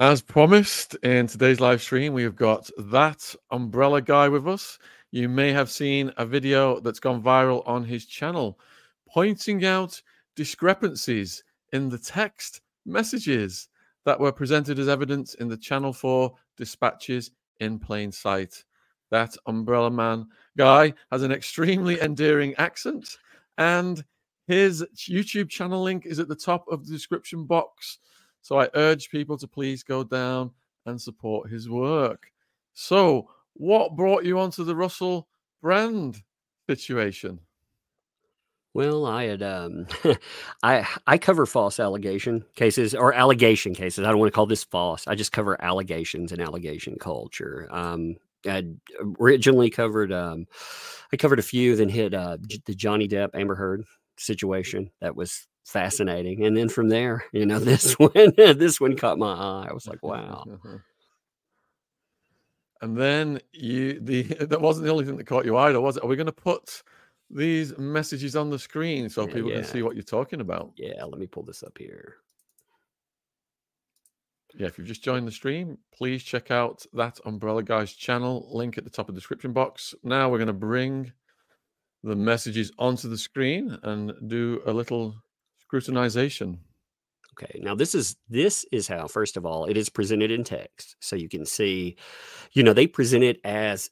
As promised in today's live stream, we have got that umbrella guy with us. You may have seen a video that's gone viral on his channel pointing out discrepancies in the text messages that were presented as evidence in the Channel 4 dispatches in plain sight. That umbrella man guy has an extremely endearing accent, and his YouTube channel link is at the top of the description box. So I urge people to please go down and support his work. So, what brought you onto the Russell Brand situation? Well, I had um, I I cover false allegation cases or allegation cases. I don't want to call this false. I just cover allegations and allegation culture. Um, I originally covered um, I covered a few, then hit uh, the Johnny Depp Amber Heard situation. That was fascinating. And then from there, you know, this one, this one caught my eye. I was like, wow. And then you, the that wasn't the only thing that caught your eye, though, was it? Are we going to put these messages on the screen so yeah, people yeah. can see what you're talking about? Yeah, let me pull this up here. Yeah, if you've just joined the stream, please check out that Umbrella Guys channel link at the top of the description box. Now we're going to bring the messages onto the screen and do a little scrutinization. Okay. Now this is this is how first of all it is presented in text. So you can see, you know, they present it as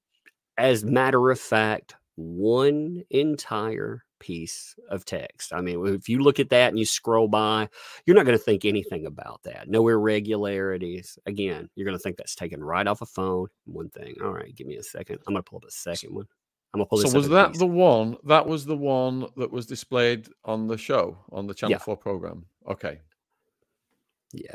as matter of fact one entire piece of text. I mean, if you look at that and you scroll by, you're not going to think anything about that. No irregularities. Again, you're going to think that's taken right off a phone. One thing. All right, give me a second. I'm going to pull up a second one. I'm gonna pull this. So was that the one? That was the one that was displayed on the show on the Channel yeah. Four program. Okay. Yeah.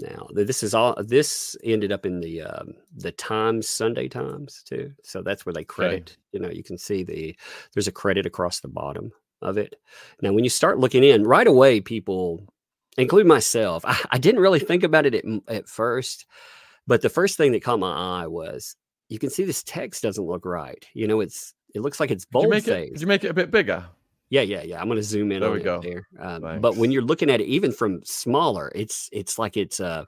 Now this is all. This ended up in the um, the Times Sunday Times too. So that's where they credit. Okay. You know, you can see the there's a credit across the bottom of it. Now, when you start looking in right away, people, include myself, I, I didn't really think about it at, at first, but the first thing that caught my eye was you can see this text doesn't look right. You know, it's it looks like it's bold. Did you make, it, did you make it a bit bigger? Yeah, yeah, yeah. I'm going to zoom in. There we go. There. Um, but when you're looking at it, even from smaller, it's it's like it's uh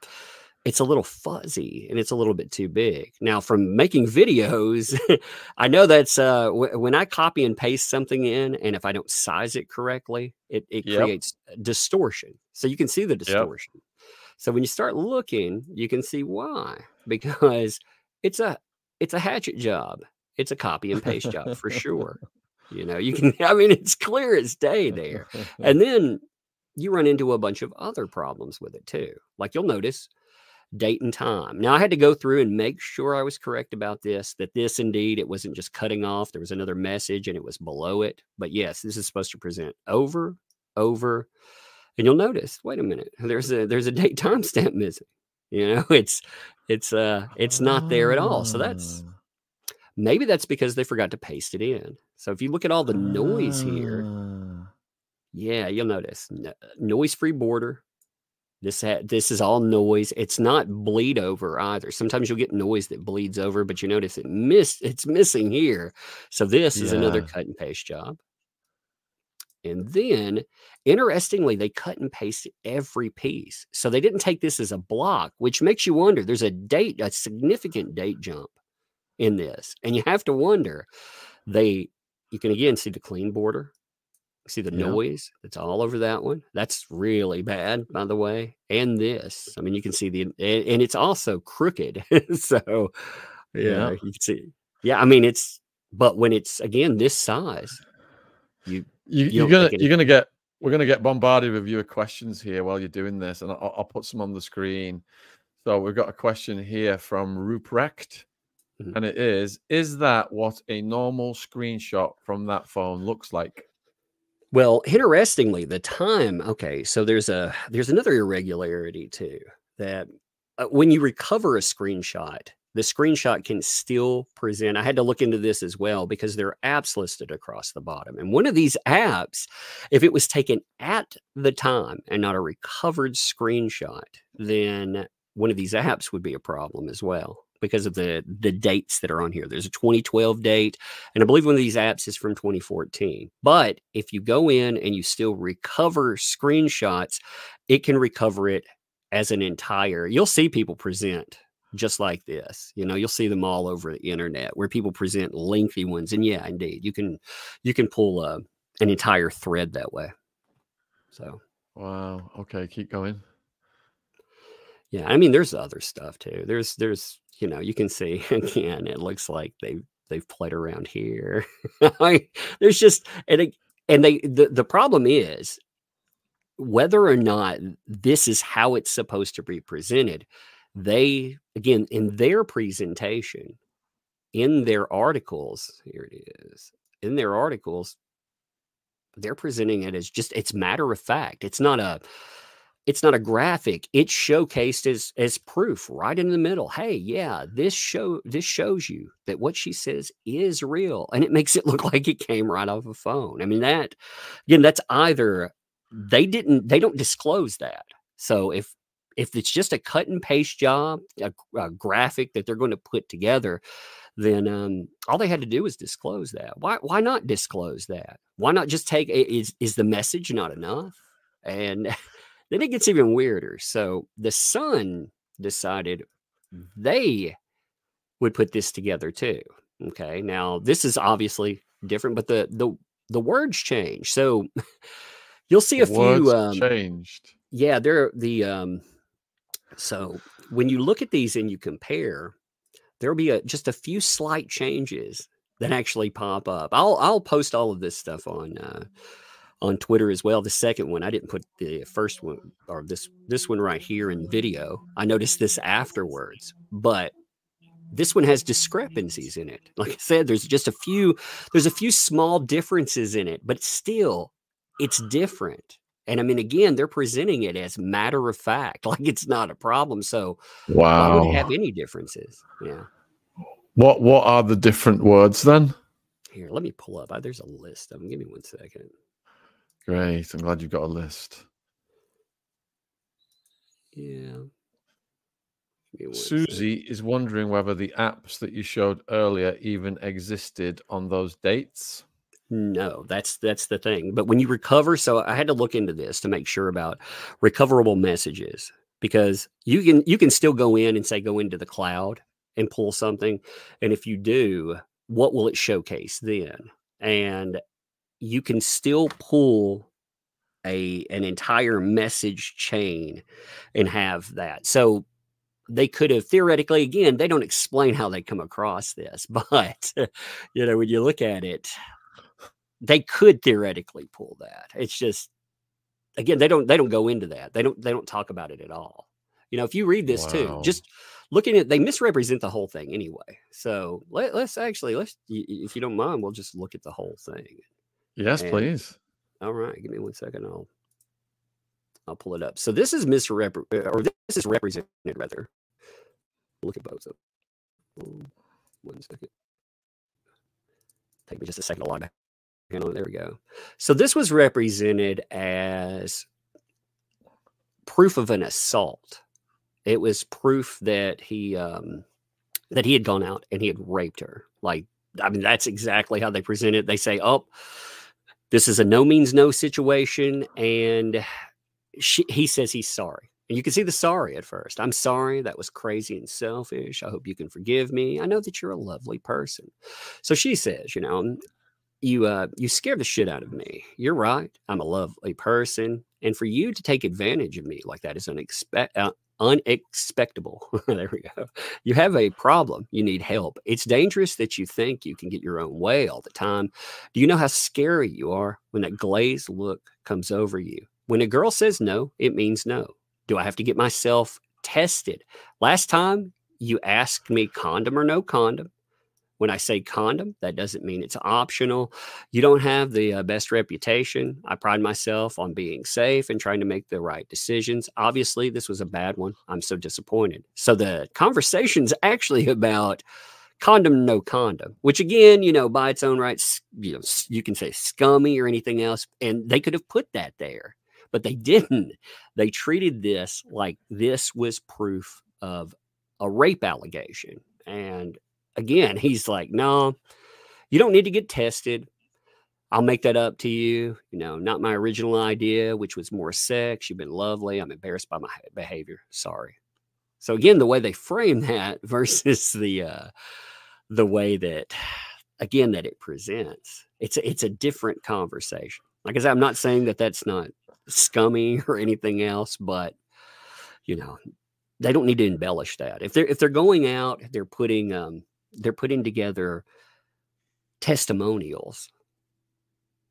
it's a little fuzzy and it's a little bit too big. Now, from making videos, I know that's uh, w- when I copy and paste something in, and if I don't size it correctly, it, it yep. creates distortion. So you can see the distortion. Yep. So when you start looking, you can see why because it's a it's a hatchet job. It's a copy and paste job for sure. You know, you can, I mean, it's clear as day there. And then you run into a bunch of other problems with it too. Like you'll notice date and time. Now I had to go through and make sure I was correct about this, that this indeed, it wasn't just cutting off. There was another message and it was below it. But yes, this is supposed to present over, over. And you'll notice, wait a minute, there's a there's a date timestamp missing. You know, it's it's uh it's not there at all. So that's ah. Maybe that's because they forgot to paste it in. So if you look at all the noise here, ah. yeah, you'll notice noise free border. This ha- this is all noise. It's not bleed over either. Sometimes you'll get noise that bleeds over, but you notice it missed. It's missing here. So this yeah. is another cut and paste job. And then, interestingly, they cut and pasted every piece. So they didn't take this as a block, which makes you wonder there's a date, a significant date jump in this. And you have to wonder, they, you can again see the clean border, see the yeah. noise that's all over that one. That's really bad, by the way. And this, I mean, you can see the, and, and it's also crooked. so, yeah, yeah, you can see, yeah, I mean, it's, but when it's again this size, you you, you're gonna you're gonna get we're gonna get bombarded with viewer questions here while you're doing this, and I'll, I'll put some on the screen. So we've got a question here from Ruprecht, mm-hmm. and it is: Is that what a normal screenshot from that phone looks like? Well, interestingly, the time. Okay, so there's a there's another irregularity too that uh, when you recover a screenshot, the screenshot can still present. I had to look into this as well because there are apps listed across the bottom. And one of these apps, if it was taken at the time and not a recovered screenshot, then one of these apps would be a problem as well because of the the dates that are on here. There's a 2012 date, and I believe one of these apps is from 2014. But if you go in and you still recover screenshots, it can recover it as an entire. You'll see people present just like this. You know, you'll see them all over the internet where people present lengthy ones. And yeah, indeed, you can you can pull a, uh, an entire thread that way. So wow. Okay, keep going. Yeah, I mean, there's other stuff too. There's there's you know you can see again. It looks like they they've played around here. there's just and it, and they the the problem is whether or not this is how it's supposed to be presented they again in their presentation in their articles here it is in their articles they're presenting it as just it's matter of fact it's not a it's not a graphic it's showcased as as proof right in the middle hey yeah this show this shows you that what she says is real and it makes it look like it came right off a phone i mean that again that's either they didn't they don't disclose that so if if it's just a cut and paste job, a, a graphic that they're going to put together, then um, all they had to do was disclose that. Why why not disclose that? Why not just take is is the message not enough? And then it gets even weirder. So the Sun decided they would put this together too. Okay, now this is obviously different, but the the the words change. So you'll see a few um, changed. Yeah, they're the um so when you look at these and you compare, there'll be a, just a few slight changes that actually pop up. I'll I'll post all of this stuff on uh, on Twitter as well. The second one, I didn't put the first one or this this one right here in video. I noticed this afterwards, but this one has discrepancies in it. Like I said, there's just a few there's a few small differences in it, but still it's different. And I mean, again, they're presenting it as matter of fact, like it's not a problem. So, wow, would have any differences? Yeah. What What are the different words then? Here, let me pull up. There's a list of them. Give me one second. Great. I'm glad you've got a list. Yeah. Susie is wondering whether the apps that you showed earlier even existed on those dates. No, that's that's the thing. But when you recover, so I had to look into this to make sure about recoverable messages because you can you can still go in and say go into the cloud and pull something, and if you do, what will it showcase then? And you can still pull a an entire message chain and have that. So they could have theoretically again they don't explain how they come across this but you know when you look at it they could theoretically pull that. It's just again, they don't they don't go into that. They don't they don't talk about it at all. You know, if you read this wow. too, just looking at they misrepresent the whole thing anyway. So let, us actually let's if you don't mind, we'll just look at the whole thing. Yes, and, please. All right, give me one second. I'll I'll pull it up. So this is misrep or this is represented rather. Look at both of them. One second. Take me just a second to log back there we go. So this was represented as proof of an assault. It was proof that he um, that he had gone out and he had raped her. Like, I mean, that's exactly how they present it. They say, "Oh, this is a no means no situation," and she, he says he's sorry. And you can see the sorry at first. I'm sorry. That was crazy and selfish. I hope you can forgive me. I know that you're a lovely person. So she says, you know, you uh you scare the shit out of me. You're right. I'm a lovely person, and for you to take advantage of me like that is unexpected. Uh, unexpectable. there we go. You have a problem. You need help. It's dangerous that you think you can get your own way all the time. Do you know how scary you are when that glazed look comes over you? When a girl says no, it means no. Do I have to get myself tested? Last time you asked me condom or no condom. When I say condom, that doesn't mean it's optional. You don't have the uh, best reputation. I pride myself on being safe and trying to make the right decisions. Obviously, this was a bad one. I'm so disappointed. So the conversation's actually about condom, no condom, which again, you know, by its own rights, you know, you can say scummy or anything else, and they could have put that there, but they didn't. They treated this like this was proof of a rape allegation. And again, he's like, no, you don't need to get tested. I'll make that up to you. You know, not my original idea, which was more sex. You've been lovely. I'm embarrassed by my behavior. Sorry. So again, the way they frame that versus the uh, the way that again that it presents, it's a, it's a different conversation. Like I said, I'm not saying that that's not scummy or anything else, but you know, they don't need to embellish that. If they're if they're going out, they're putting um, they're putting together testimonials.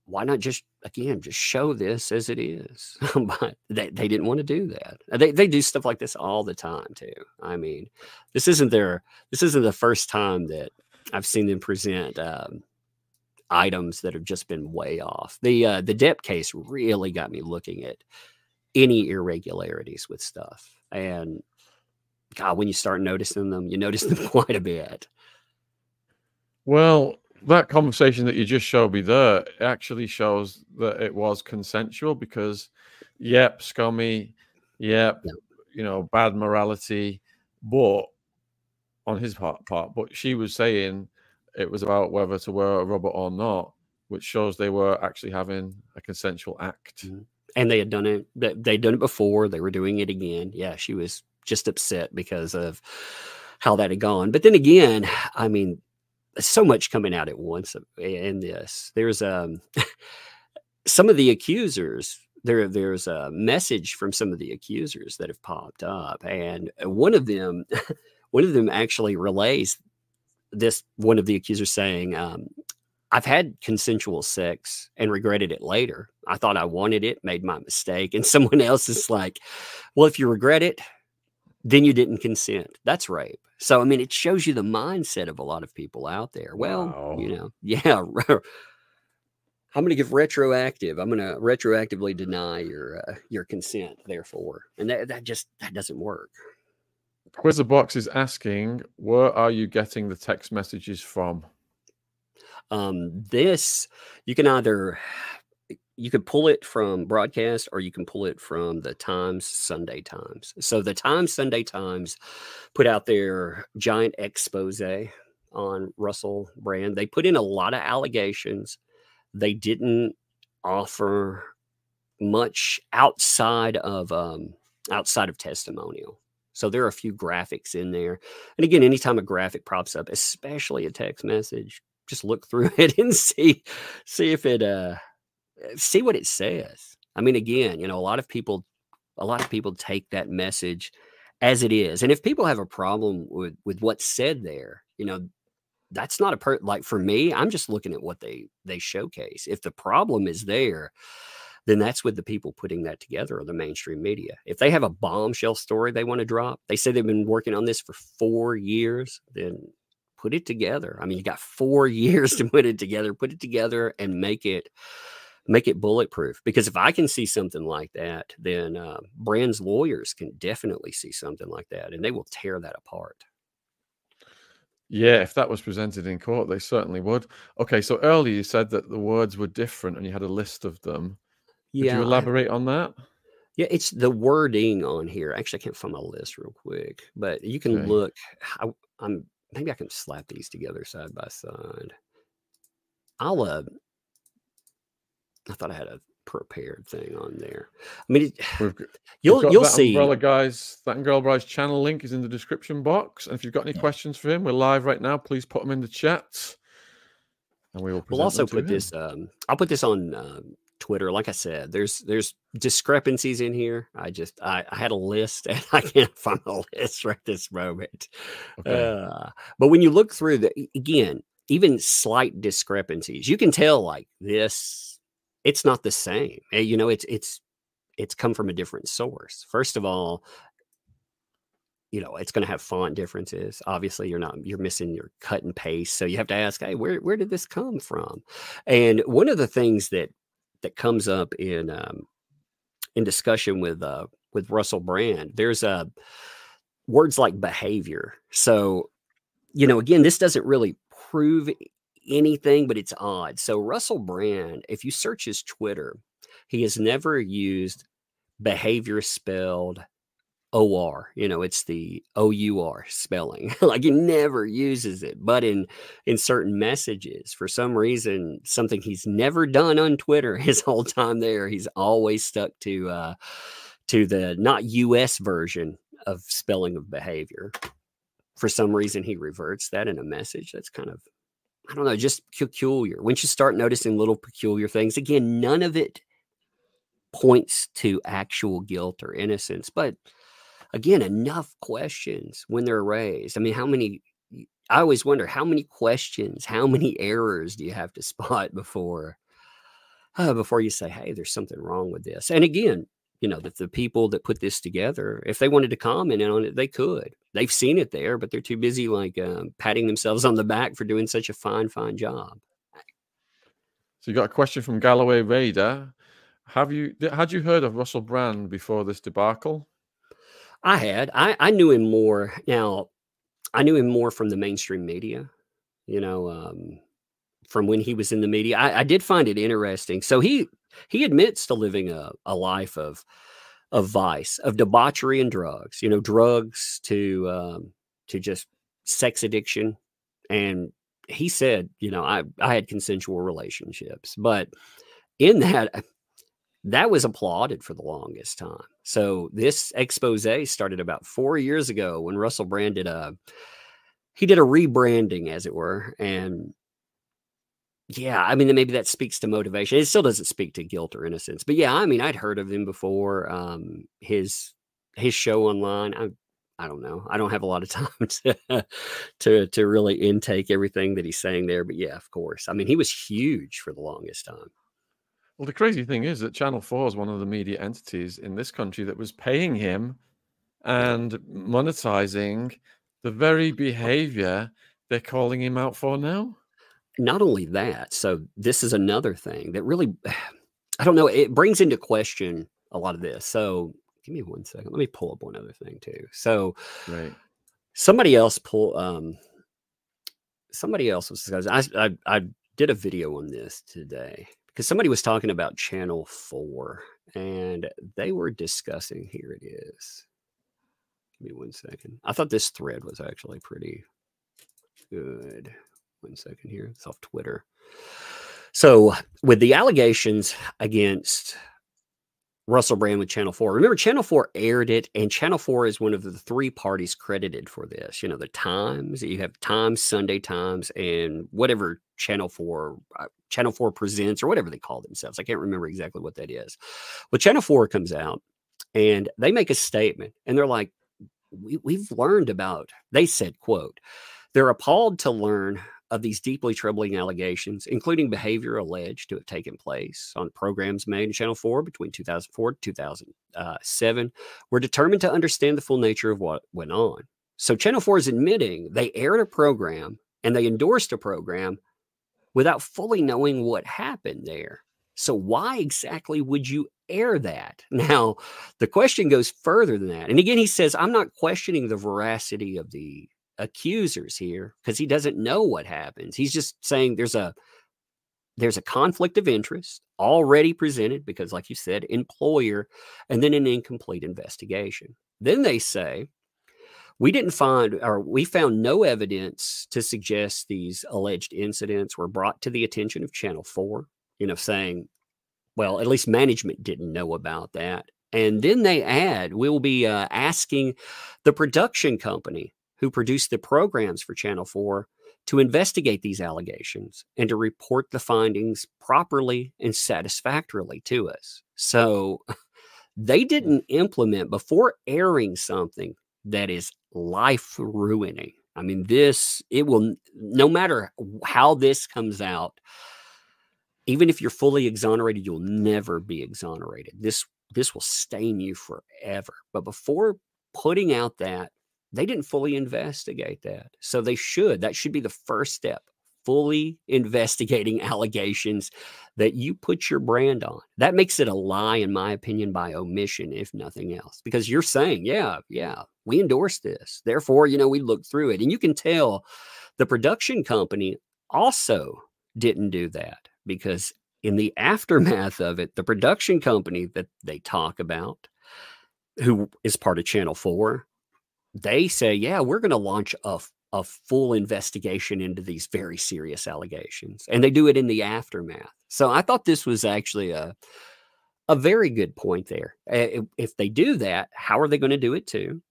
Why not just again just show this as it is? but they, they didn't want to do that. They they do stuff like this all the time too. I mean, this isn't their this isn't the first time that I've seen them present um, items that have just been way off. The uh, the Depp case really got me looking at any irregularities with stuff, and God, when you start noticing them, you notice them quite a bit. Well, that conversation that you just showed me there actually shows that it was consensual because, yep, scummy, yep, yep. you know, bad morality, but on his part, part, but she was saying it was about whether to wear a rubber or not, which shows they were actually having a consensual act. Mm-hmm. And they had done it. They'd done it before. They were doing it again. Yeah, she was just upset because of how that had gone. But then again, I mean, so much coming out at once in this. There's um some of the accusers. There, there's a message from some of the accusers that have popped up, and one of them, one of them actually relays this. One of the accusers saying, um, "I've had consensual sex and regretted it later. I thought I wanted it, made my mistake." And someone else is like, "Well, if you regret it, then you didn't consent. That's rape. So, I mean, it shows you the mindset of a lot of people out there. Well, wow. you know, yeah. I'm going to give retroactive. I'm going to retroactively deny your uh, your consent. Therefore, and that that just that doesn't work. Quizerbox is asking, where are you getting the text messages from? Um, this you can either you can pull it from broadcast or you can pull it from the Times Sunday Times. So the Times Sunday Times put out their giant expose on Russell Brand. They put in a lot of allegations. They didn't offer much outside of um, outside of testimonial. So there are a few graphics in there. And again, anytime a graphic pops up, especially a text message, just look through it and see see if it uh Uh, see what it says. I mean, again, you know, a lot of people, a lot of people take that message as it is. And if people have a problem with with what's said there, you know, that's not a per like for me, I'm just looking at what they they showcase. If the problem is there, then that's with the people putting that together or the mainstream media. If they have a bombshell story they want to drop, they say they've been working on this for four years, then put it together. I mean, you got four years to put it together, put it together and make it make it bulletproof. Because if I can see something like that, then uh, Brand's lawyers can definitely see something like that, and they will tear that apart. Yeah, if that was presented in court, they certainly would. Okay, so earlier you said that the words were different and you had a list of them. Could yeah, you elaborate I, on that? Yeah, it's the wording on here. Actually, I can't find my list real quick, but you can okay. look. I, am maybe I can slap these together side by side. I'll uh, I thought I had a prepared thing on there. I mean, you'll you'll see. Umbrella guys, that and girl bride's channel link is in the description box. And if you've got any yeah. questions for him, we're live right now. Please put them in the chat, and we will. We'll also put this. Um, I'll put this on um, Twitter. Like I said, there's there's discrepancies in here. I just I, I had a list and I can't find the list right this moment. Okay. Uh, but when you look through the again, even slight discrepancies, you can tell like this it's not the same. Eh, you know, it's it's it's come from a different source. First of all, you know, it's going to have font differences. Obviously, you're not you're missing your cut and paste, so you have to ask, hey, where where did this come from? And one of the things that that comes up in um, in discussion with uh, with Russell Brand, there's a uh, words like behavior. So, you know, again, this doesn't really prove anything, but it's odd. So Russell Brand, if you search his Twitter, he has never used behavior spelled OR. You know, it's the OUR spelling. like he never uses it, but in in certain messages, for some reason, something he's never done on Twitter his whole time there, he's always stuck to uh to the not US version of spelling of behavior. For some reason, he reverts that in a message. That's kind of I don't know, just peculiar. Once you start noticing little peculiar things, again, none of it points to actual guilt or innocence, but again, enough questions when they're raised. I mean, how many? I always wonder how many questions, how many errors do you have to spot before uh, before you say, "Hey, there's something wrong with this." And again, you know, that the people that put this together, if they wanted to comment on it, they could. They've seen it there, but they're too busy like um, patting themselves on the back for doing such a fine, fine job. So you got a question from Galloway Raider. Have you had you heard of Russell Brand before this debacle? I had. I, I knew him more. Now, I knew him more from the mainstream media, you know, um, from when he was in the media. I, I, did find it interesting. So he he admits to living a, a life of of vice, of debauchery and drugs, you know, drugs to um, to just sex addiction. And he said, you know, I, I had consensual relationships, but in that that was applauded for the longest time. So this expose started about four years ago when Russell Brand did a he did a rebranding, as it were, and yeah, I mean maybe that speaks to motivation. It still doesn't speak to guilt or innocence, but yeah, I mean I'd heard of him before. Um, his his show online, I I don't know. I don't have a lot of time to to to really intake everything that he's saying there, but yeah, of course. I mean he was huge for the longest time. Well, the crazy thing is that Channel 4 is one of the media entities in this country that was paying him and monetizing the very behavior they're calling him out for now. Not only that, so this is another thing that really, I don't know, it brings into question a lot of this. So give me one second. Let me pull up one other thing too. So, right. Somebody else pull, um, somebody else was, I, I, I did a video on this today because somebody was talking about channel 4 and they were discussing here it is give me one second i thought this thread was actually pretty good one second here it's off twitter so with the allegations against Russell Brand with Channel 4. Remember, Channel 4 aired it, and Channel 4 is one of the three parties credited for this. You know, the Times, you have Times, Sunday Times, and whatever Channel 4, uh, Channel 4 presents, or whatever they call themselves. I can't remember exactly what that is. Well, Channel 4 comes out and they make a statement, and they're like, we, we've learned about, they said, quote, they're appalled to learn of these deeply troubling allegations, including behavior alleged to have taken place on programs made in Channel 4 between 2004 and 2007, were determined to understand the full nature of what went on. So Channel 4 is admitting they aired a program and they endorsed a program without fully knowing what happened there. So why exactly would you air that? Now, the question goes further than that. And again, he says, I'm not questioning the veracity of the accusers here because he doesn't know what happens. He's just saying there's a there's a conflict of interest already presented because like you said employer and then an incomplete investigation. Then they say we didn't find or we found no evidence to suggest these alleged incidents were brought to the attention of channel 4 you know saying well at least management didn't know about that and then they add we'll be uh, asking the production company who produced the programs for Channel 4 to investigate these allegations and to report the findings properly and satisfactorily to us. So they didn't implement before airing something that is life ruining. I mean, this, it will, no matter how this comes out, even if you're fully exonerated, you'll never be exonerated. This, this will stain you forever. But before putting out that they didn't fully investigate that. So they should. That should be the first step. Fully investigating allegations that you put your brand on. That makes it a lie, in my opinion, by omission, if nothing else. Because you're saying, yeah, yeah, we endorse this. Therefore, you know, we looked through it. And you can tell the production company also didn't do that because in the aftermath of it, the production company that they talk about who is part of Channel 4, they say, yeah, we're going to launch a, a full investigation into these very serious allegations. And they do it in the aftermath. So I thought this was actually a, a very good point there. If they do that, how are they going to do it too?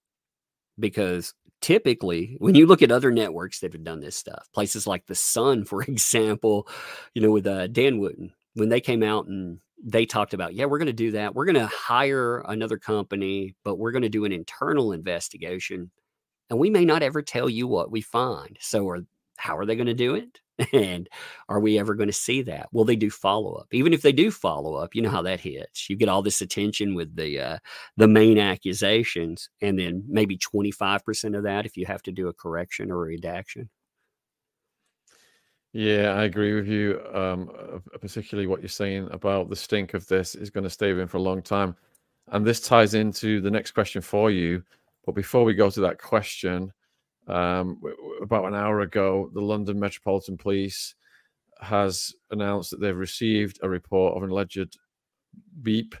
Because typically, when you look at other networks that have done this stuff, places like The Sun, for example, you know, with uh, Dan Wootton, when they came out and they talked about, yeah, we're going to do that. We're going to hire another company, but we're going to do an internal investigation. And we may not ever tell you what we find. So, are, how are they going to do it? And are we ever going to see that? Will they do follow up? Even if they do follow up, you know how that hits. You get all this attention with the uh, the main accusations, and then maybe twenty five percent of that if you have to do a correction or a redaction. Yeah, I agree with you. Um, particularly what you're saying about the stink of this is going to stay with him for a long time, and this ties into the next question for you. But before we go to that question, um, about an hour ago, the London Metropolitan Police has announced that they've received a report of an alleged beep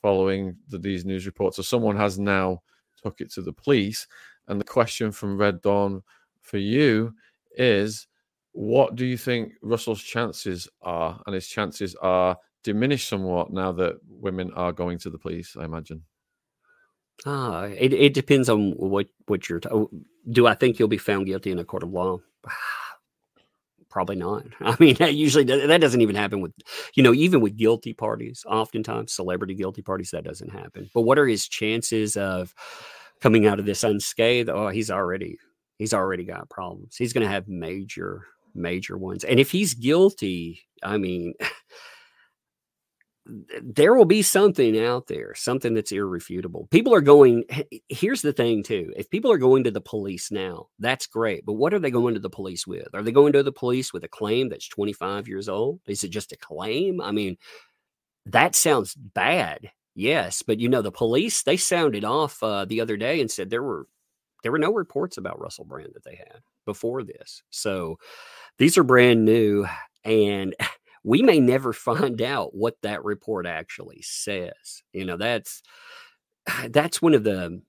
following the, these news reports. So someone has now took it to the police. And the question from Red Dawn for you is what do you think Russell's chances are? And his chances are diminished somewhat now that women are going to the police, I imagine. Ah, it, it depends on what what you're. T- do I think you'll be found guilty in a court of law? Probably not. I mean, that usually that doesn't even happen with, you know, even with guilty parties. Oftentimes, celebrity guilty parties, that doesn't happen. But what are his chances of coming out of this unscathed? Oh, he's already he's already got problems. He's going to have major major ones. And if he's guilty, I mean. there will be something out there, something that's irrefutable. People are going, here's the thing, too. If people are going to the police now, that's great. But what are they going to the police with? Are they going to the police with a claim that's 25 years old? Is it just a claim? I mean, that sounds bad. Yes. But, you know, the police, they sounded off uh, the other day and said there were. There were no reports about Russell Brand that they had before this. So these are brand new. And we may never find out what that report actually says. You know, that's that's one of the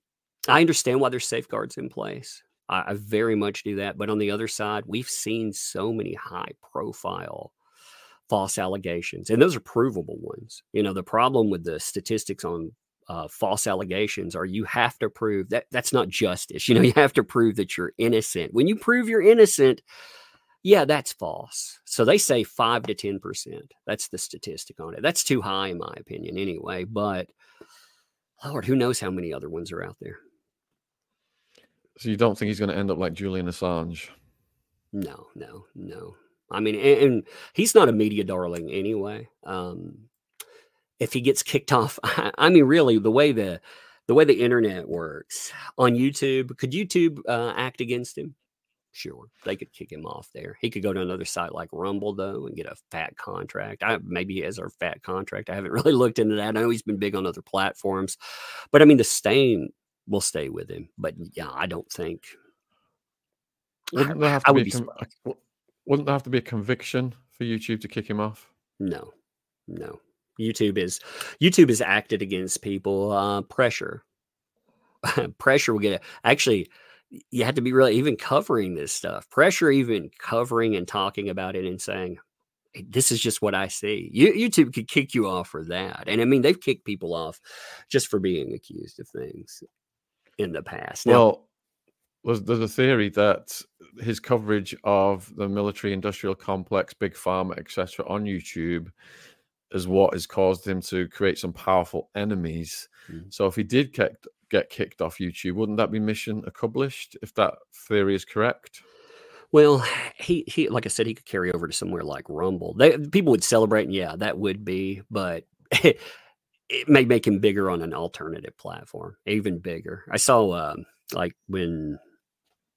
I understand why there's safeguards in place. I, I very much do that. But on the other side, we've seen so many high profile false allegations, and those are provable ones. You know, the problem with the statistics on uh, false allegations or you have to prove that that's not justice. You know, you have to prove that you're innocent. When you prove you're innocent, yeah, that's false. So they say five to 10%. That's the statistic on it. That's too high, in my opinion, anyway. But Lord, who knows how many other ones are out there? So you don't think he's going to end up like Julian Assange? No, no, no. I mean, and, and he's not a media darling anyway. Um, if he gets kicked off, I, I mean, really, the way the the way the internet works on YouTube, could YouTube uh, act against him? Sure, they could kick him off there. He could go to another site like Rumble though and get a fat contract. I, maybe he has a fat contract. I haven't really looked into that. I know he's been big on other platforms, but I mean the stain will stay with him. But yeah, I don't think. Wouldn't there have to I, be, con- wouldn't there have to be a conviction for YouTube to kick him off? No, no. YouTube is YouTube is acted against people. Uh, pressure, pressure will get actually you had to be really even covering this stuff pressure even covering and talking about it and saying this is just what i see you, youtube could kick you off for that and i mean they've kicked people off just for being accused of things in the past well there's, there's a theory that his coverage of the military industrial complex big pharma etc on youtube is what has caused him to create some powerful enemies mm. so if he did get get kicked off YouTube. Wouldn't that be mission accomplished if that theory is correct? Well, he he like I said, he could carry over to somewhere like Rumble. They, people would celebrate, and yeah, that would be, but it, it may make him bigger on an alternative platform, even bigger. I saw uh, like when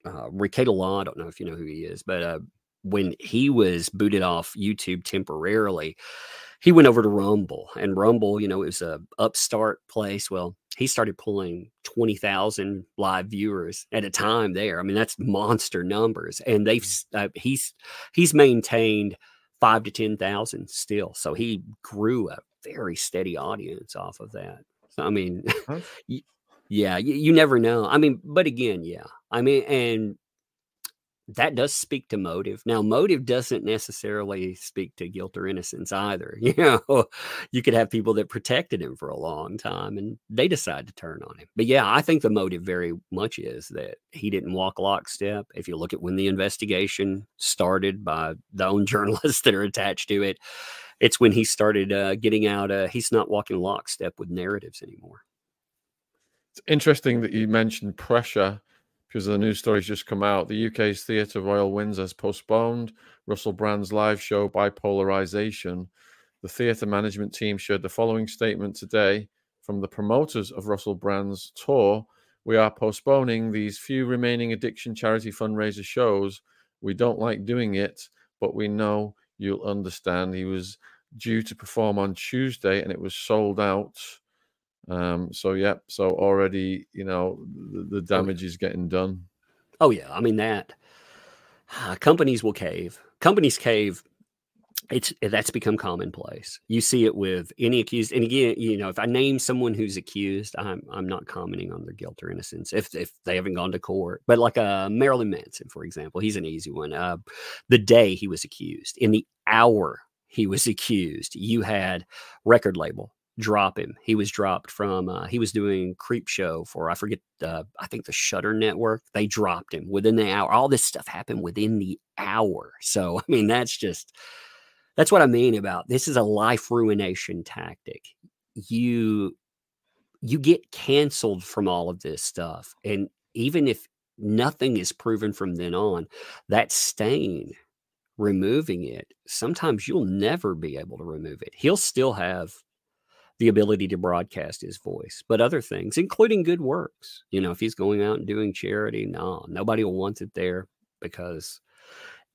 uh, Law, I don't know if you know who he is, but uh, when he was booted off YouTube temporarily, he went over to Rumble, and Rumble, you know, it was a upstart place. Well, he started pulling 20,000 live viewers at a time there. I mean, that's monster numbers. And they've, mm. uh, he's, he's maintained five to 10,000 still. So he grew a very steady audience off of that. So, I mean, yeah, you, you never know. I mean, but again, yeah. I mean, and that does speak to motive. Now, motive doesn't necessarily speak to guilt or innocence either. You know, you could have people that protected him for a long time and they decide to turn on him. But yeah, I think the motive very much is that he didn't walk lockstep. If you look at when the investigation started by the own journalists that are attached to it, it's when he started uh, getting out. Uh, he's not walking lockstep with narratives anymore. It's interesting that you mentioned pressure because the news stories just come out. The UK's Theatre Royal Windsor has postponed Russell Brand's live show Bipolarization. The theatre management team shared the following statement today from the promoters of Russell Brand's tour. We are postponing these few remaining addiction charity fundraiser shows. We don't like doing it, but we know you'll understand. He was due to perform on Tuesday and it was sold out. Um, so yeah, so already you know the, the damage is getting done. Oh yeah, I mean that uh, companies will cave. Companies cave. It's that's become commonplace. You see it with any accused. And again, you know, if I name someone who's accused, I'm I'm not commenting on their guilt or innocence if if they haven't gone to court. But like uh, Marilyn Manson, for example, he's an easy one. Uh, the day he was accused, in the hour he was accused, you had record label drop him. He was dropped from uh, he was doing creep show for I forget uh, I think the Shudder Network. They dropped him within the hour. All this stuff happened within the hour. So I mean that's just that's what I mean about this is a life ruination tactic. You you get canceled from all of this stuff and even if nothing is proven from then on, that stain removing it, sometimes you'll never be able to remove it. He'll still have the ability to broadcast his voice, but other things, including good works. You know, if he's going out and doing charity, no, nobody will want it there because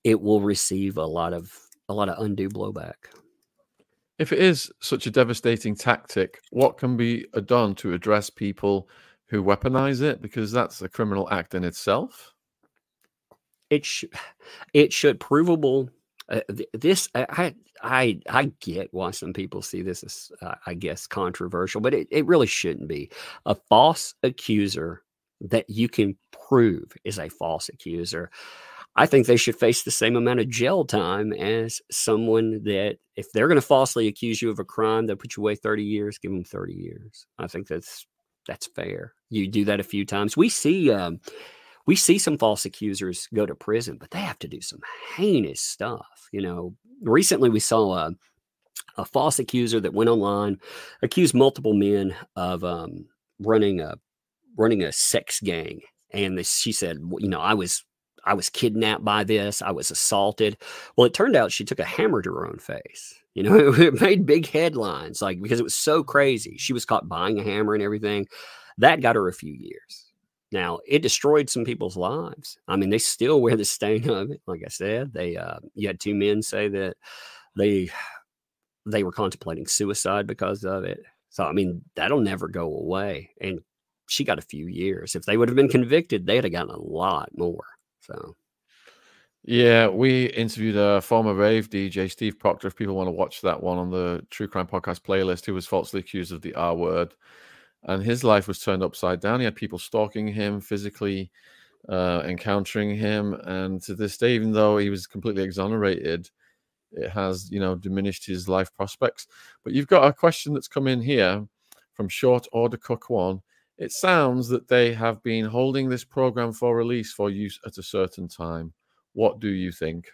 it will receive a lot of a lot of undue blowback. If it is such a devastating tactic, what can be done to address people who weaponize it? Because that's a criminal act in itself. It should it should provable uh, this I I I get why some people see this as uh, I guess controversial, but it, it really shouldn't be. A false accuser that you can prove is a false accuser. I think they should face the same amount of jail time as someone that, if they're going to falsely accuse you of a crime that put you away 30 years, give them 30 years. I think that's that's fair. You do that a few times. We see um, we see some false accusers go to prison, but they have to do some heinous stuff. You know, recently we saw a, a false accuser that went online, accused multiple men of um, running a running a sex gang, and she said, you know, I was I was kidnapped by this. I was assaulted. Well, it turned out she took a hammer to her own face. You know, it made big headlines, like because it was so crazy. She was caught buying a hammer and everything. That got her a few years. Now it destroyed some people's lives. I mean, they still wear the stain of it. Like I said, they uh, you had two men say that they they were contemplating suicide because of it. So I mean, that'll never go away. And she got a few years. If they would have been convicted, they'd have gotten a lot more. So. Yeah, we interviewed a former rave DJ, Steve Proctor. If people want to watch that one on the True Crime Podcast playlist, who was falsely accused of the R word and his life was turned upside down. He had people stalking him, physically uh, encountering him, and to this day, even though he was completely exonerated, it has you know diminished his life prospects. But you've got a question that's come in here from Short Order Cook One. It sounds that they have been holding this program for release for use at a certain time. What do you think?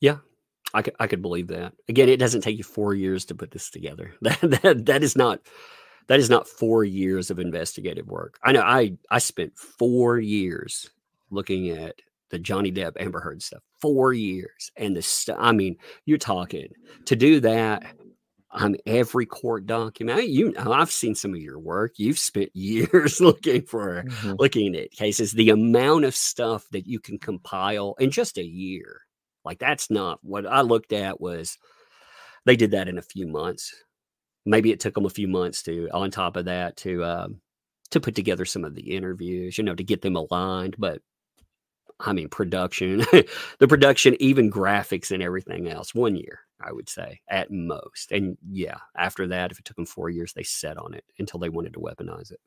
Yeah, I could, I could believe that. Again, it doesn't take you four years to put this together. That that, that is not that is not four years of investigative work. I know I I spent four years looking at the Johnny Depp Amber Heard stuff. Four years, and the st- I mean, you're talking to do that on every court document. You I've seen some of your work. You've spent years looking for mm-hmm. looking at cases. The amount of stuff that you can compile in just a year, like that's not what I looked at. Was they did that in a few months maybe it took them a few months to on top of that to um, to put together some of the interviews you know to get them aligned but I mean, production, the production, even graphics and everything else. One year, I would say, at most. And yeah, after that, if it took them four years, they set on it until they wanted to weaponize it.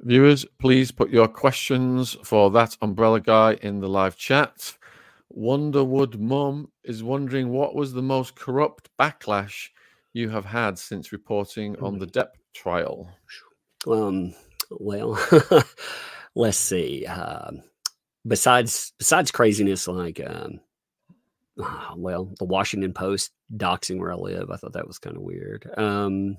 Viewers, please put your questions for that umbrella guy in the live chat. Wonderwood Mum is wondering what was the most corrupt backlash you have had since reporting on the Depp trial. Um, well, let's see. Um, besides besides craziness like um, well, the Washington Post doxing where I live, I thought that was kind of weird. Um,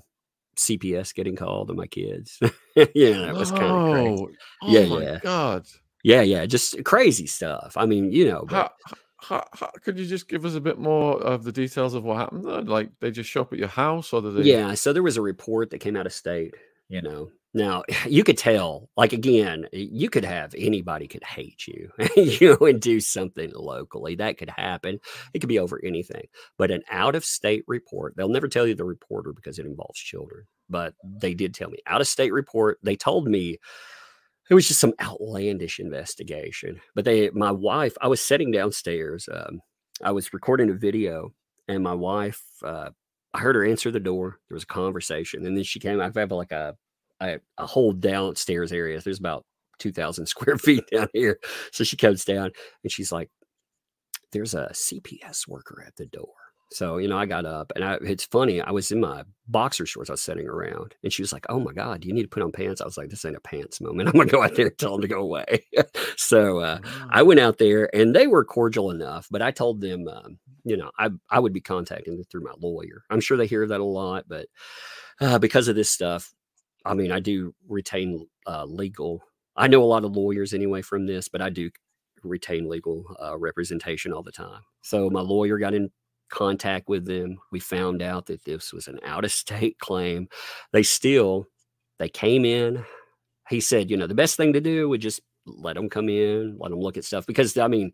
CPS getting called on my kids. yeah, that was kind of crazy. Oh yeah, my yeah. God. Yeah, yeah, just crazy stuff. I mean, you know, but, how, how, how, could you just give us a bit more of the details of what happened? There? Like they just show up at your house, or did they? Yeah, so there was a report that came out of state. You know, now you could tell, like again, you could have anybody could hate you, you know, and do something locally. That could happen. It could be over anything. But an out of state report, they'll never tell you the reporter because it involves children. But they did tell me out of state report. They told me it was just some outlandish investigation. But they, my wife, I was sitting downstairs. Um, I was recording a video, and my wife, uh, I heard her answer the door. There was a conversation, and then she came. I have like a a, a whole downstairs area. There's about two thousand square feet down here. So she comes down, and she's like, "There's a CPS worker at the door." So, you know, I got up and I, it's funny. I was in my boxer shorts. I was sitting around and she was like, Oh my God, do you need to put on pants? I was like, This ain't a pants moment. I'm going to go out there and tell them to go away. so uh, wow. I went out there and they were cordial enough, but I told them, um, you know, I, I would be contacting them through my lawyer. I'm sure they hear that a lot, but uh, because of this stuff, I mean, I do retain uh, legal. I know a lot of lawyers anyway from this, but I do retain legal uh, representation all the time. So my lawyer got in contact with them. We found out that this was an out of state claim. They still they came in. He said, you know, the best thing to do would just let them come in, let them look at stuff because I mean,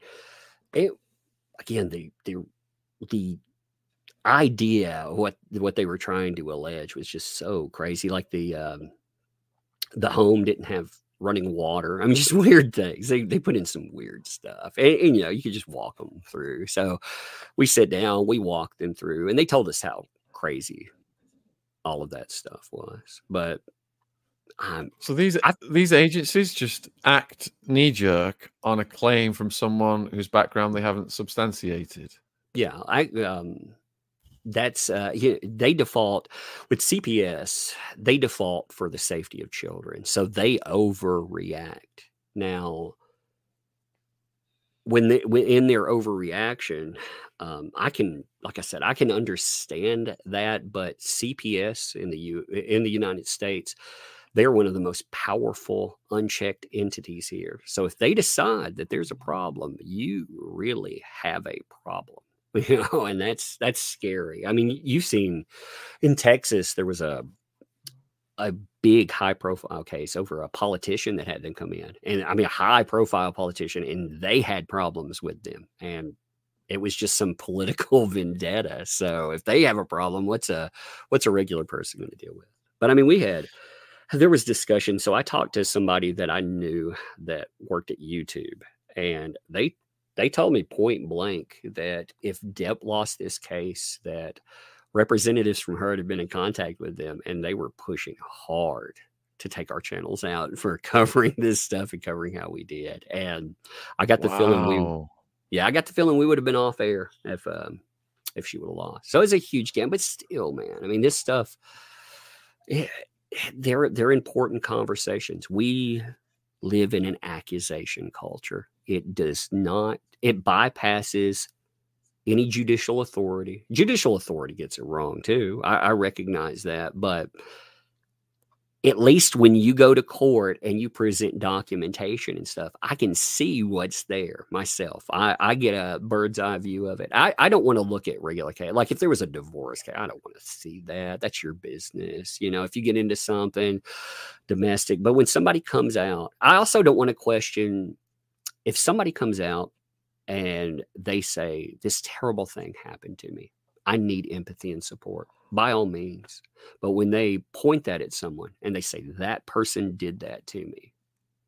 it again the the the idea what what they were trying to allege was just so crazy. Like the um, the home didn't have running water. I mean, just weird things. They they put in some weird stuff, and, and, you know, you could just walk them through. So we sit down, we walk them through, and they told us how crazy all of that stuff was. But um, so these I, these agencies just act knee jerk on a claim from someone whose background they haven't substantiated. Yeah, I um that's uh, they default with CPS. They default for the safety of children, so they overreact. Now, when they in their overreaction, um, I can, like I said, I can understand that. But CPS in the U in the United States, they're one of the most powerful unchecked entities here. So if they decide that there's a problem, you really have a problem. you know, and that's that's scary. I mean, you've seen in Texas there was a a big high profile case over a politician that had them come in. And I mean a high profile politician and they had problems with them and it was just some political vendetta. So if they have a problem, what's a what's a regular person going to deal with? But I mean, we had there was discussion. So I talked to somebody that I knew that worked at YouTube and they they told me point blank that if Depp lost this case, that representatives from Heard had been in contact with them and they were pushing hard to take our channels out for covering this stuff and covering how we did. And I got the wow. feeling we, yeah, I got the feeling we would have been off air if, um, if she would have lost. So it's a huge game, but still, man, I mean, this stuff, it, eh, they're, they're important conversations. We live in an accusation culture. It does not, it bypasses any judicial authority. Judicial authority gets it wrong too. I, I recognize that. But at least when you go to court and you present documentation and stuff, I can see what's there myself. I, I get a bird's eye view of it. I, I don't want to look at regular case. Like if there was a divorce case, I don't want to see that. That's your business. You know, if you get into something domestic, but when somebody comes out, I also don't want to question if somebody comes out and they say, This terrible thing happened to me, I need empathy and support by all means. But when they point that at someone and they say, That person did that to me,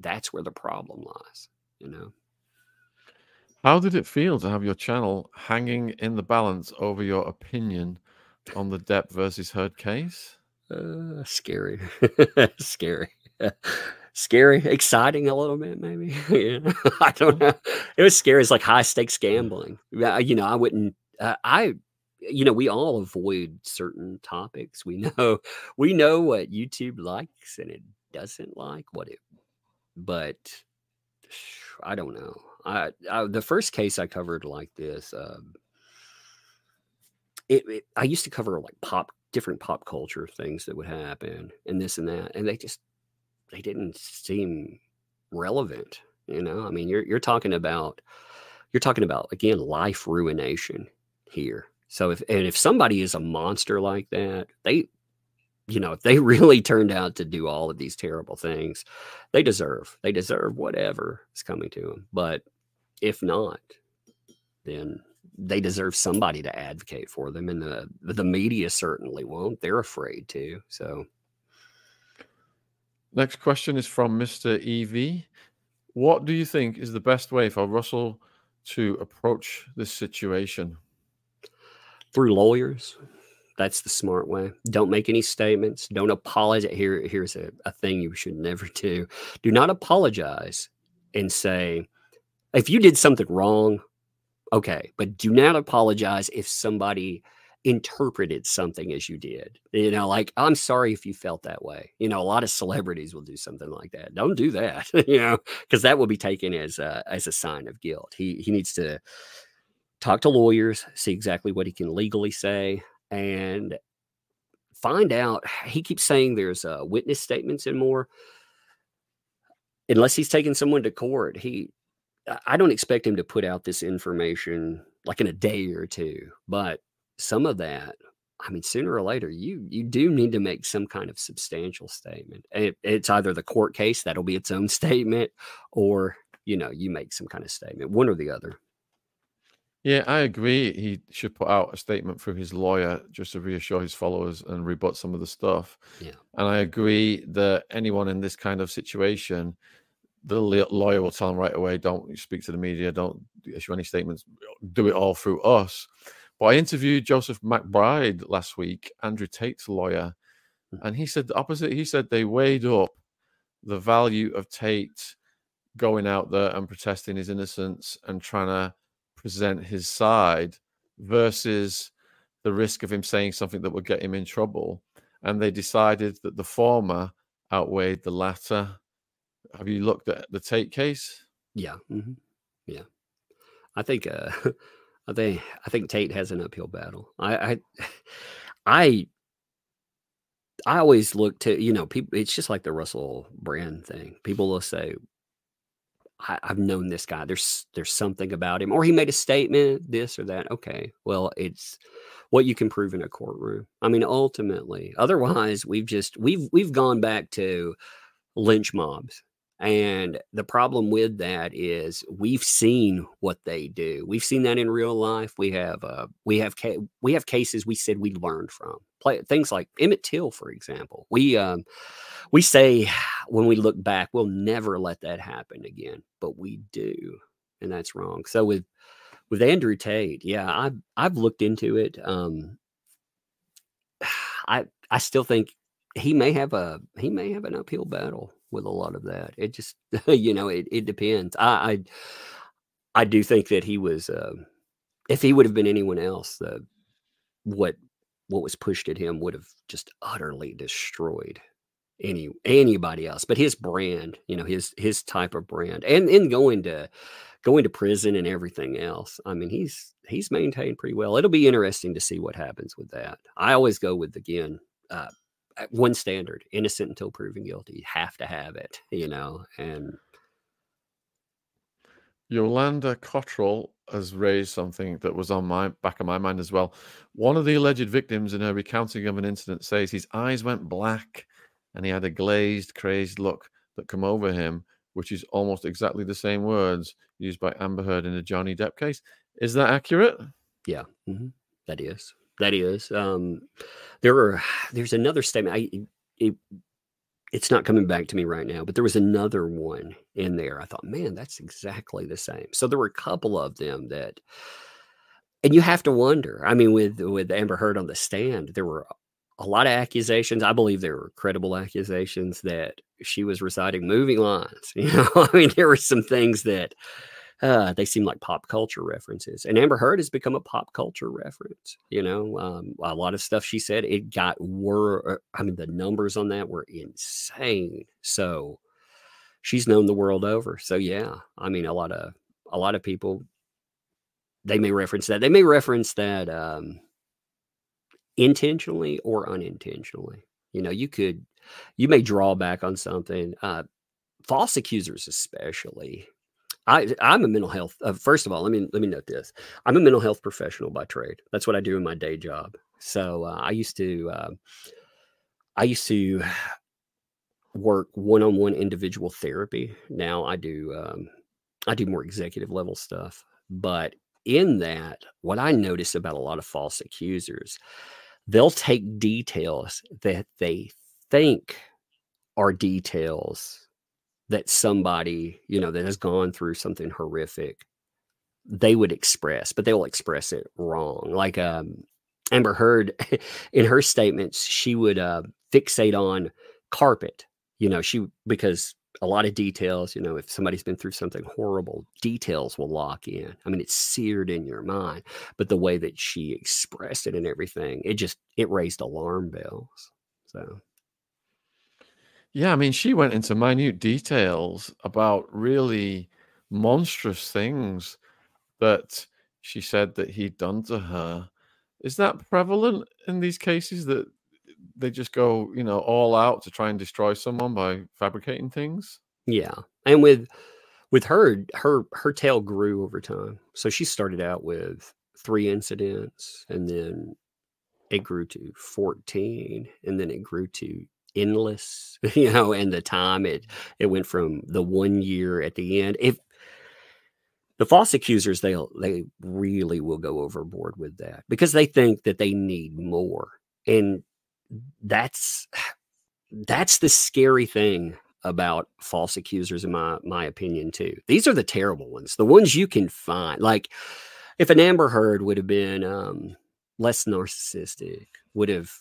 that's where the problem lies, you know? How did it feel to have your channel hanging in the balance over your opinion on the Depp versus Heard case? Uh, scary, scary, scary, exciting a little bit, maybe. yeah. I don't know. It was scary. It's like high stakes gambling. You know, I wouldn't. Uh, I, you know, we all avoid certain topics. We know, we know what YouTube likes and it doesn't like. What it, but I don't know. I, I the first case I covered like this. Um, it, it, I used to cover like pop different pop culture things that would happen and this and that and they just they didn't seem relevant you know? I mean you're you're talking about you're talking about again life ruination here. So if and if somebody is a monster like that they you know if they really turned out to do all of these terrible things they deserve they deserve whatever is coming to them but if not then they deserve somebody to advocate for them and the the media certainly won't. They're afraid to so next question is from mr ev what do you think is the best way for russell to approach this situation? Through lawyers. That's the smart way. Don't make any statements. Don't apologize. Here here's a, a thing you should never do. Do not apologize and say if you did something wrong okay but do not apologize if somebody interpreted something as you did you know like i'm sorry if you felt that way. You know a lot of celebrities will do something like that. Don't do that you know because that will be taken as a, as a sign of guilt. He he needs to talk to lawyers see exactly what he can legally say and find out he keeps saying there's uh, witness statements and more. Unless he's taking someone to court he I don't expect him to put out this information like in a day or two, but some of that, I mean, sooner or later, you you do need to make some kind of substantial statement. It, it's either the court case that'll be its own statement, or you know, you make some kind of statement, one or the other. Yeah, I agree. He should put out a statement through his lawyer just to reassure his followers and rebut some of the stuff. Yeah, and I agree that anyone in this kind of situation the lawyer will tell him right away, don't speak to the media, don't issue any statements, do it all through us. But I interviewed Joseph McBride last week, Andrew Tate's lawyer, hmm. and he said the opposite. He said they weighed up the value of Tate going out there and protesting his innocence and trying to present his side versus the risk of him saying something that would get him in trouble. And they decided that the former outweighed the latter. Have you looked at the Tate case? Yeah, mm-hmm. yeah. I think uh, I think I think Tate has an uphill battle. I I I, I always look to you know people. It's just like the Russell Brand thing. People will say, I, have known this guy. There's there's something about him, or he made a statement, this or that. Okay, well, it's what you can prove in a courtroom. I mean, ultimately, otherwise, we've just we've we've gone back to lynch mobs and the problem with that is we've seen what they do. We've seen that in real life. We have uh, we have ca- we have cases we said we learned from. Play things like Emmett Till, for example. We um, we say when we look back, we'll never let that happen again, but we do, and that's wrong. So with with Andrew Tate, yeah, I've I've looked into it. Um, I I still think he may have a he may have an uphill battle with a lot of that. It just, you know, it, it depends. I, I, I do think that he was, uh, if he would have been anyone else, the what what was pushed at him would have just utterly destroyed any anybody else. But his brand, you know, his his type of brand, and in going to going to prison and everything else. I mean, he's he's maintained pretty well. It'll be interesting to see what happens with that. I always go with again. Uh, one standard innocent until proven guilty you have to have it you know and Yolanda Cottrell has raised something that was on my back of my mind as well. One of the alleged victims in her recounting of an incident says his eyes went black and he had a glazed, crazed look that come over him, which is almost exactly the same words used by Amber Heard in the Johnny Depp case. Is that accurate? Yeah, mm-hmm. that is. That is. Um, there are. There's another statement. I it, it's not coming back to me right now, but there was another one in there. I thought, man, that's exactly the same. So there were a couple of them that, and you have to wonder. I mean, with with Amber Heard on the stand, there were a lot of accusations. I believe there were credible accusations that she was reciting movie lines. You know, I mean, there were some things that uh, they seem like pop culture references. And Amber Heard has become a pop culture reference. You know, um, a lot of stuff she said, it got were. I mean, the numbers on that were insane. So she's known the world over. So yeah, I mean, a lot of a lot of people they may reference that. They may reference that um, intentionally or unintentionally. You know, you could you may draw back on something. Uh, false accusers, especially I, I'm a mental health. Uh, first of all, let me let me note this: I'm a mental health professional by trade. That's what I do in my day job. So uh, I used to, uh, I used to work one-on-one individual therapy. Now I do, um, I do more executive level stuff. But in that, what I notice about a lot of false accusers, they'll take details that they think are details that somebody, you know, that has gone through something horrific, they would express, but they will express it wrong. Like um, Amber Heard, in her statements, she would uh, fixate on carpet. You know, she because a lot of details. You know, if somebody's been through something horrible, details will lock in. I mean, it's seared in your mind. But the way that she expressed it and everything, it just it raised alarm bells. So yeah, I mean, she went into minute details about really monstrous things that she said that he'd done to her. Is that prevalent in these cases that they just go, you know, all out to try and destroy someone by fabricating things? Yeah. And with with her her her tale grew over time. So she started out with 3 incidents and then it grew to 14 and then it grew to endless, you know, and the time it it went from the one year at the end. If the false accusers, they they really will go overboard with that because they think that they need more, and that's that's the scary thing about false accusers in my my opinion too. These are the terrible ones, the ones you can find. Like if an Amber Heard would have been um, less narcissistic, would have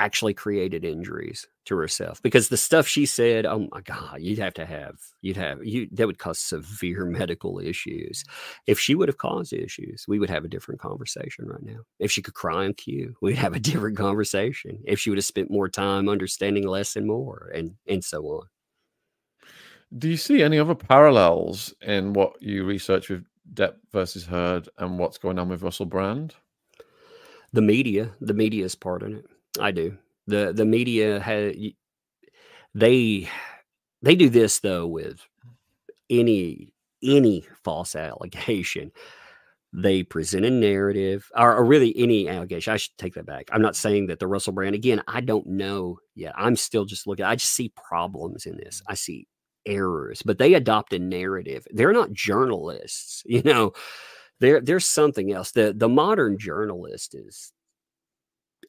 actually created injuries to herself because the stuff she said oh my god you'd have to have you'd have you that would cause severe medical issues if she would have caused issues we would have a different conversation right now if she could cry on cue we'd have a different conversation if she would have spent more time understanding less and more and and so on do you see any other parallels in what you research with Depp versus Heard and what's going on with Russell Brand? The media, the media is part in it. I do. the The media has they they do this though with any any false allegation. They present a narrative, or, or, really any allegation. I should take that back. I'm not saying that the Russell Brand again. I don't know yet. I'm still just looking. I just see problems in this. I see errors, but they adopt a narrative. They're not journalists, you know. There, there's something else. The the modern journalist is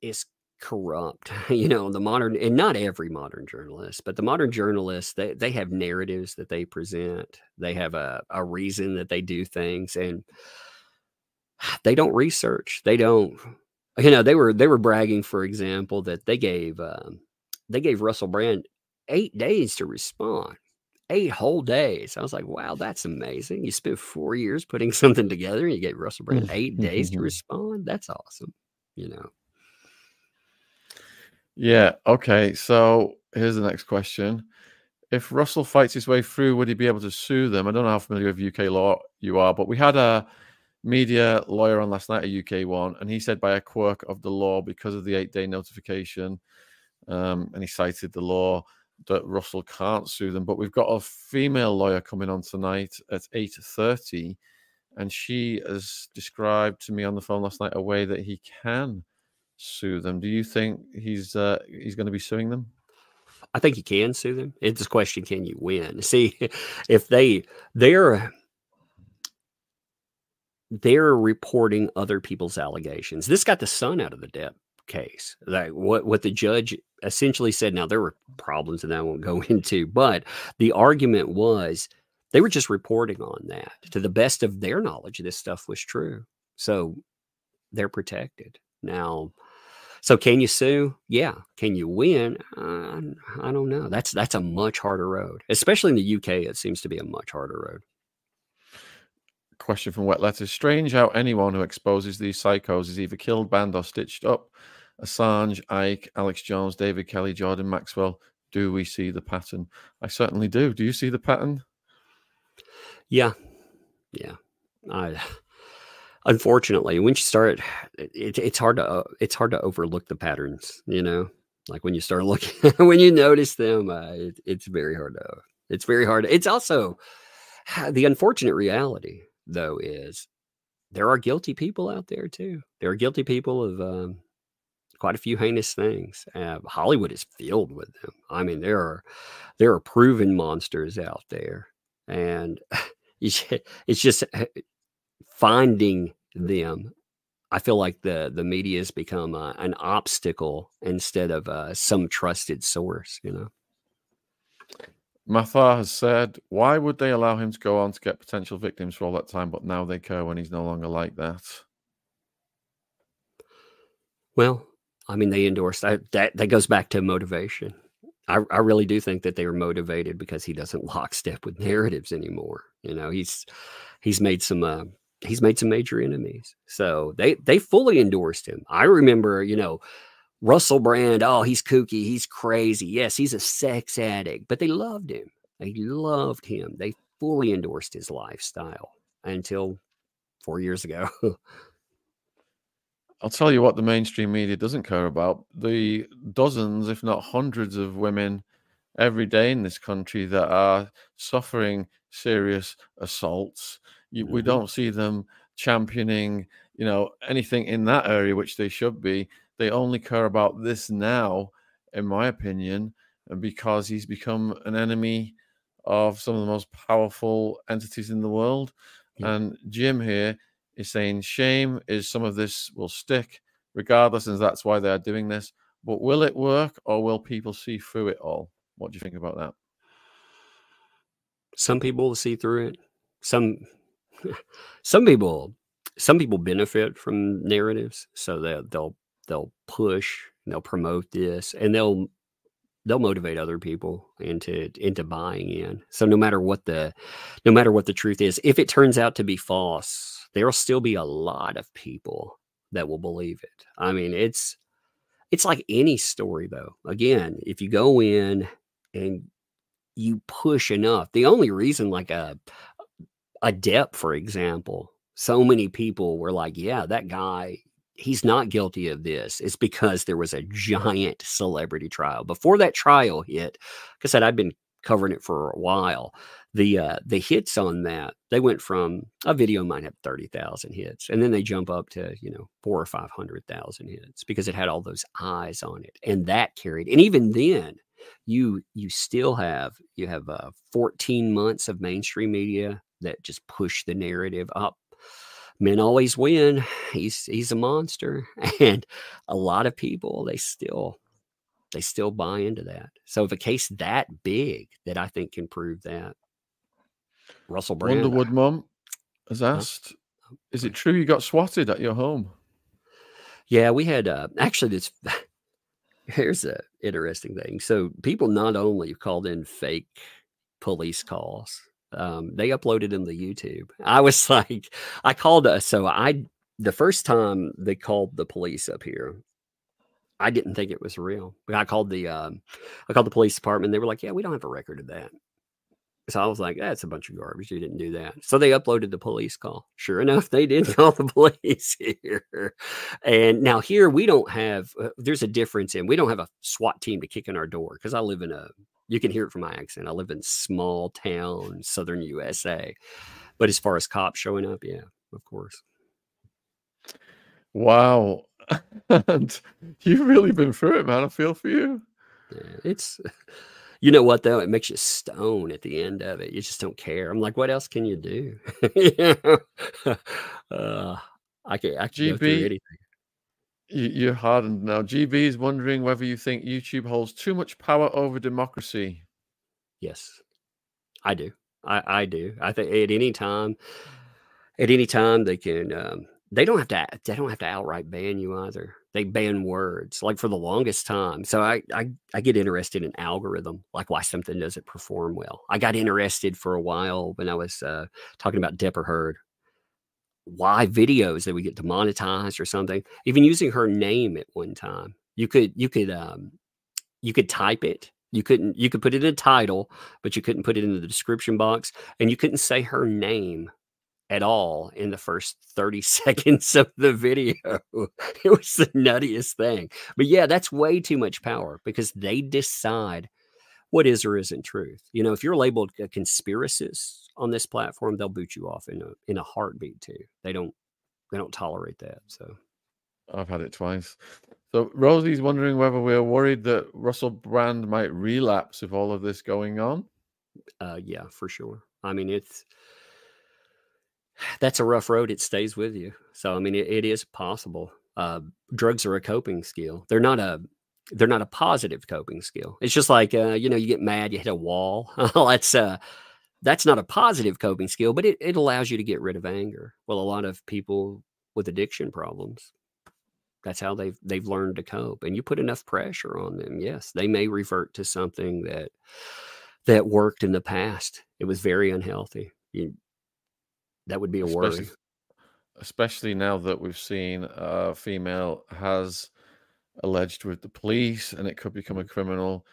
is corrupt you know the modern and not every modern journalist but the modern journalists they, they have narratives that they present. They have a, a reason that they do things and they don't research. They don't you know they were they were bragging for example that they gave um, they gave russell brand eight days to respond eight whole days. I was like wow that's amazing. You spent four years putting something together and you gave russell brand eight days to respond? That's awesome you know yeah. Okay. So here's the next question. If Russell fights his way through, would he be able to sue them? I don't know how familiar with UK law you are, but we had a media lawyer on last night, a UK one, and he said by a quirk of the law, because of the eight day notification, um, and he cited the law that Russell can't sue them. But we've got a female lawyer coming on tonight at eight thirty, and she has described to me on the phone last night a way that he can sue them. Do you think he's uh, he's going to be suing them? I think he can sue them. It's a question: Can you win? See, if they they're they're reporting other people's allegations. This got the sun out of the Depp case. Like what what the judge essentially said. Now there were problems that I won't go into, but the argument was they were just reporting on that. To the best of their knowledge, this stuff was true. So they're protected. Now, so can you sue? Yeah. Can you win? Uh, I don't know. That's that's a much harder road, especially in the UK. It seems to be a much harder road. Question from Wet Letters. Strange how anyone who exposes these psychos is either killed, banned, or stitched up. Assange, Icke, Alex Jones, David Kelly, Jordan Maxwell. Do we see the pattern? I certainly do. Do you see the pattern? Yeah. Yeah. I unfortunately, when you start, it, it's hard to uh, it's hard to overlook the patterns. You know, like when you start looking, when you notice them, uh, it, it's very hard to. It's very hard. It's also the unfortunate reality, though, is there are guilty people out there too. There are guilty people of um, quite a few heinous things. Uh, Hollywood is filled with them. I mean, there are there are proven monsters out there, and it's just uh, finding them I feel like the the media has become uh, an obstacle instead of uh, some trusted source. You know. Mathar has said, "Why would they allow him to go on to get potential victims for all that time, but now they care when he's no longer like that?" Well, I mean, they endorsed that. That, that goes back to motivation. I, I really do think that they are motivated because he doesn't lockstep with narratives anymore. You know, he's he's made some uh, he's made some major enemies. So they they fully endorsed him. I remember, you know, Russell Brand, oh, he's kooky, he's crazy. Yes, he's a sex addict, but they loved him. They loved him. They fully endorsed his lifestyle until 4 years ago. I'll tell you what the mainstream media doesn't care about. The dozens, if not hundreds of women every day in this country that are suffering serious assaults you, mm-hmm. We don't see them championing, you know, anything in that area, which they should be. They only care about this now, in my opinion, because he's become an enemy of some of the most powerful entities in the world. Yeah. And Jim here is saying shame is some of this will stick regardless, and that's why they are doing this. But will it work or will people see through it all? What do you think about that? Some people will see through it. Some some people some people benefit from narratives so that they'll they'll push they'll promote this and they'll they'll motivate other people into into buying in. So no matter what the no matter what the truth is if it turns out to be false there'll still be a lot of people that will believe it. I mean it's it's like any story though. Again if you go in and you push enough the only reason like a a Depp, for example, so many people were like, yeah, that guy, he's not guilty of this. It's because there was a giant celebrity trial. Before that trial hit, like I said, I've been covering it for a while. The uh, the hits on that they went from a video might have thirty thousand hits, and then they jump up to you know four or five hundred thousand hits because it had all those eyes on it, and that carried. And even then, you you still have you have uh, 14 months of mainstream media that just push the narrative up. Men always win. He's he's a monster, and a lot of people they still they still buy into that. So if a case that big that I think can prove that, Russell Brand, Wonderwood mom has asked? "Is it true you got swatted at your home?" Yeah, we had uh, actually this. Here's a interesting thing. So people not only called in fake police calls um, they uploaded them to YouTube. I was like, I called us. So I, the first time they called the police up here, I didn't think it was real. I called the, um, I called the police department. They were like, yeah, we don't have a record of that. So I was like, that's a bunch of garbage. You didn't do that. So they uploaded the police call. Sure enough, they did call the police here. And now here we don't have, uh, there's a difference in, we don't have a SWAT team to kick in our door because I live in a you can hear it from my accent. I live in small town, southern USA. But as far as cops showing up, yeah, of course. Wow. and you've really been through it, man. I feel for you. Yeah, it's you know what though? It makes you stone at the end of it. You just don't care. I'm like, what else can you do? uh, I can't. I can GB, You're hardened now. GB is wondering whether you think YouTube holds too much power over democracy. Yes, I do. I, I do. I think at any time, at any time they can. Um, they don't have to. They don't have to outright ban you either. They ban words like for the longest time. So I, I, I get interested in algorithm, like why something doesn't perform well. I got interested for a while when I was uh, talking about Deborah Heard why videos that we get demonetized or something. Even using her name at one time, you could you could um, you could type it. You couldn't you could put it in a title, but you couldn't put it in the description box, and you couldn't say her name at all in the first 30 seconds of the video. It was the nuttiest thing. But yeah, that's way too much power because they decide what is or isn't truth. You know, if you're labeled a conspiracist on this platform, they'll boot you off in a in a heartbeat too. They don't they don't tolerate that. So I've had it twice. So Rosie's wondering whether we're worried that Russell Brand might relapse with all of this going on. Uh, yeah, for sure. I mean, it's that's a rough road. It stays with you. So I mean, it, it is possible. Uh, drugs are a coping skill. They're not a they're not a positive coping skill. It's just like uh, you know, you get mad, you hit a wall. that's uh that's not a positive coping skill, but it, it allows you to get rid of anger. Well, a lot of people with addiction problems, that's how they've they've learned to cope. And you put enough pressure on them, yes, they may revert to something that that worked in the past. It was very unhealthy. You, that would be a especially, worry. Especially now that we've seen a female has alleged with the police and it could become a criminal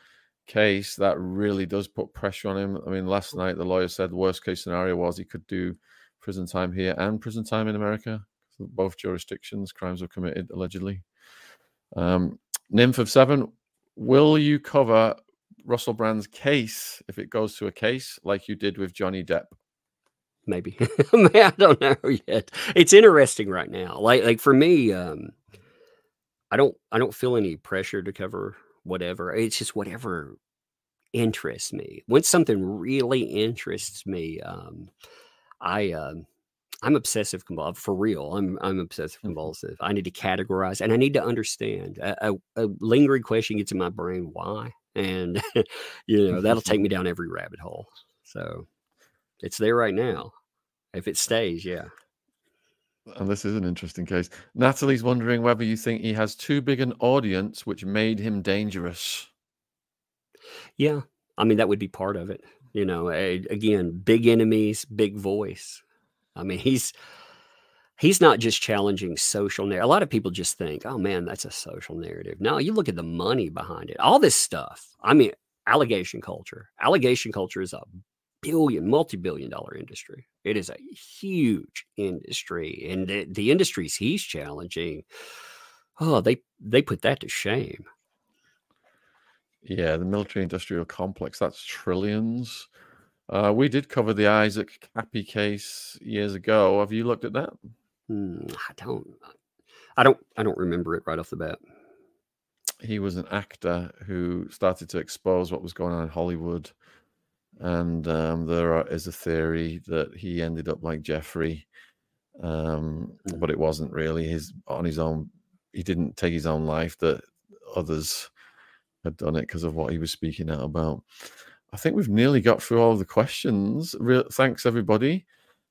case that really does put pressure on him. I mean, last night the lawyer said the worst case scenario was he could do prison time here and prison time in America. Both jurisdictions, crimes were committed allegedly. Um, Nymph of Seven, will you cover Russell Brand's case if it goes to a case like you did with Johnny Depp? Maybe. I don't know yet. It's interesting right now. Like, like for me, um, I don't I don't feel any pressure to cover whatever. It's just whatever interests me. When something really interests me, um, I um, I'm obsessive compulsive for real. I'm I'm obsessive mm-hmm. compulsive. I need to categorize and I need to understand. A, a, a lingering question gets in my brain, why? And you know that'll take me down every rabbit hole. So it's there right now. If it stays, yeah and this is an interesting case. Natalie's wondering whether you think he has too big an audience, which made him dangerous. Yeah, I mean that would be part of it. You know, again, big enemies, big voice. I mean, he's he's not just challenging social narrative. A lot of people just think, "Oh man, that's a social narrative." No, you look at the money behind it. All this stuff. I mean, allegation culture. Allegation culture is a billion, multi-billion dollar industry. It is a huge industry, and the, the industries he's challenging, oh, they they put that to shame. Yeah, the military industrial complex, that's trillions. Uh, we did cover the Isaac Kappy case years ago. Have you looked at that? Hmm, I don't. I don't. I don't remember it right off the bat. He was an actor who started to expose what was going on in Hollywood and um, there are, is a theory that he ended up like Jeffrey, um, hmm. but it wasn't really his on his own. He didn't take his own life; that others had done it because of what he was speaking out about. I think we've nearly got through all the questions. Real, thanks, everybody.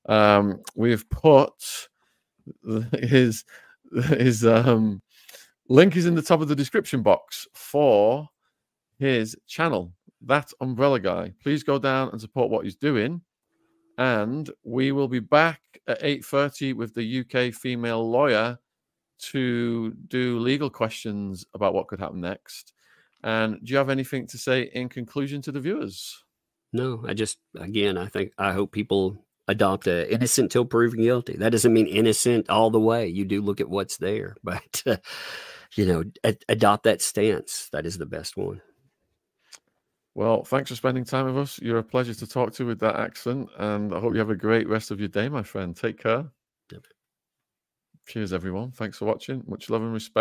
Um, we've put his his um, link is in the top of the description box for his channel that umbrella guy. Please go down and support what he's doing. And we will be back at 8:30 with the UK female lawyer to do legal questions about what could happen next. And do you have anything to say in conclusion to the viewers? No, I just again, I think I hope people adopt a innocent till proven guilty. That doesn't mean innocent all the way. You do look at what's there, but uh, you know, adopt that stance. That is the best one. Well, thanks for spending time with us. You're a pleasure to talk to with that accent, and I hope you have a great rest of your day, my friend. Take care. Yep. Cheers, everyone. Thanks for watching. Much love and respect.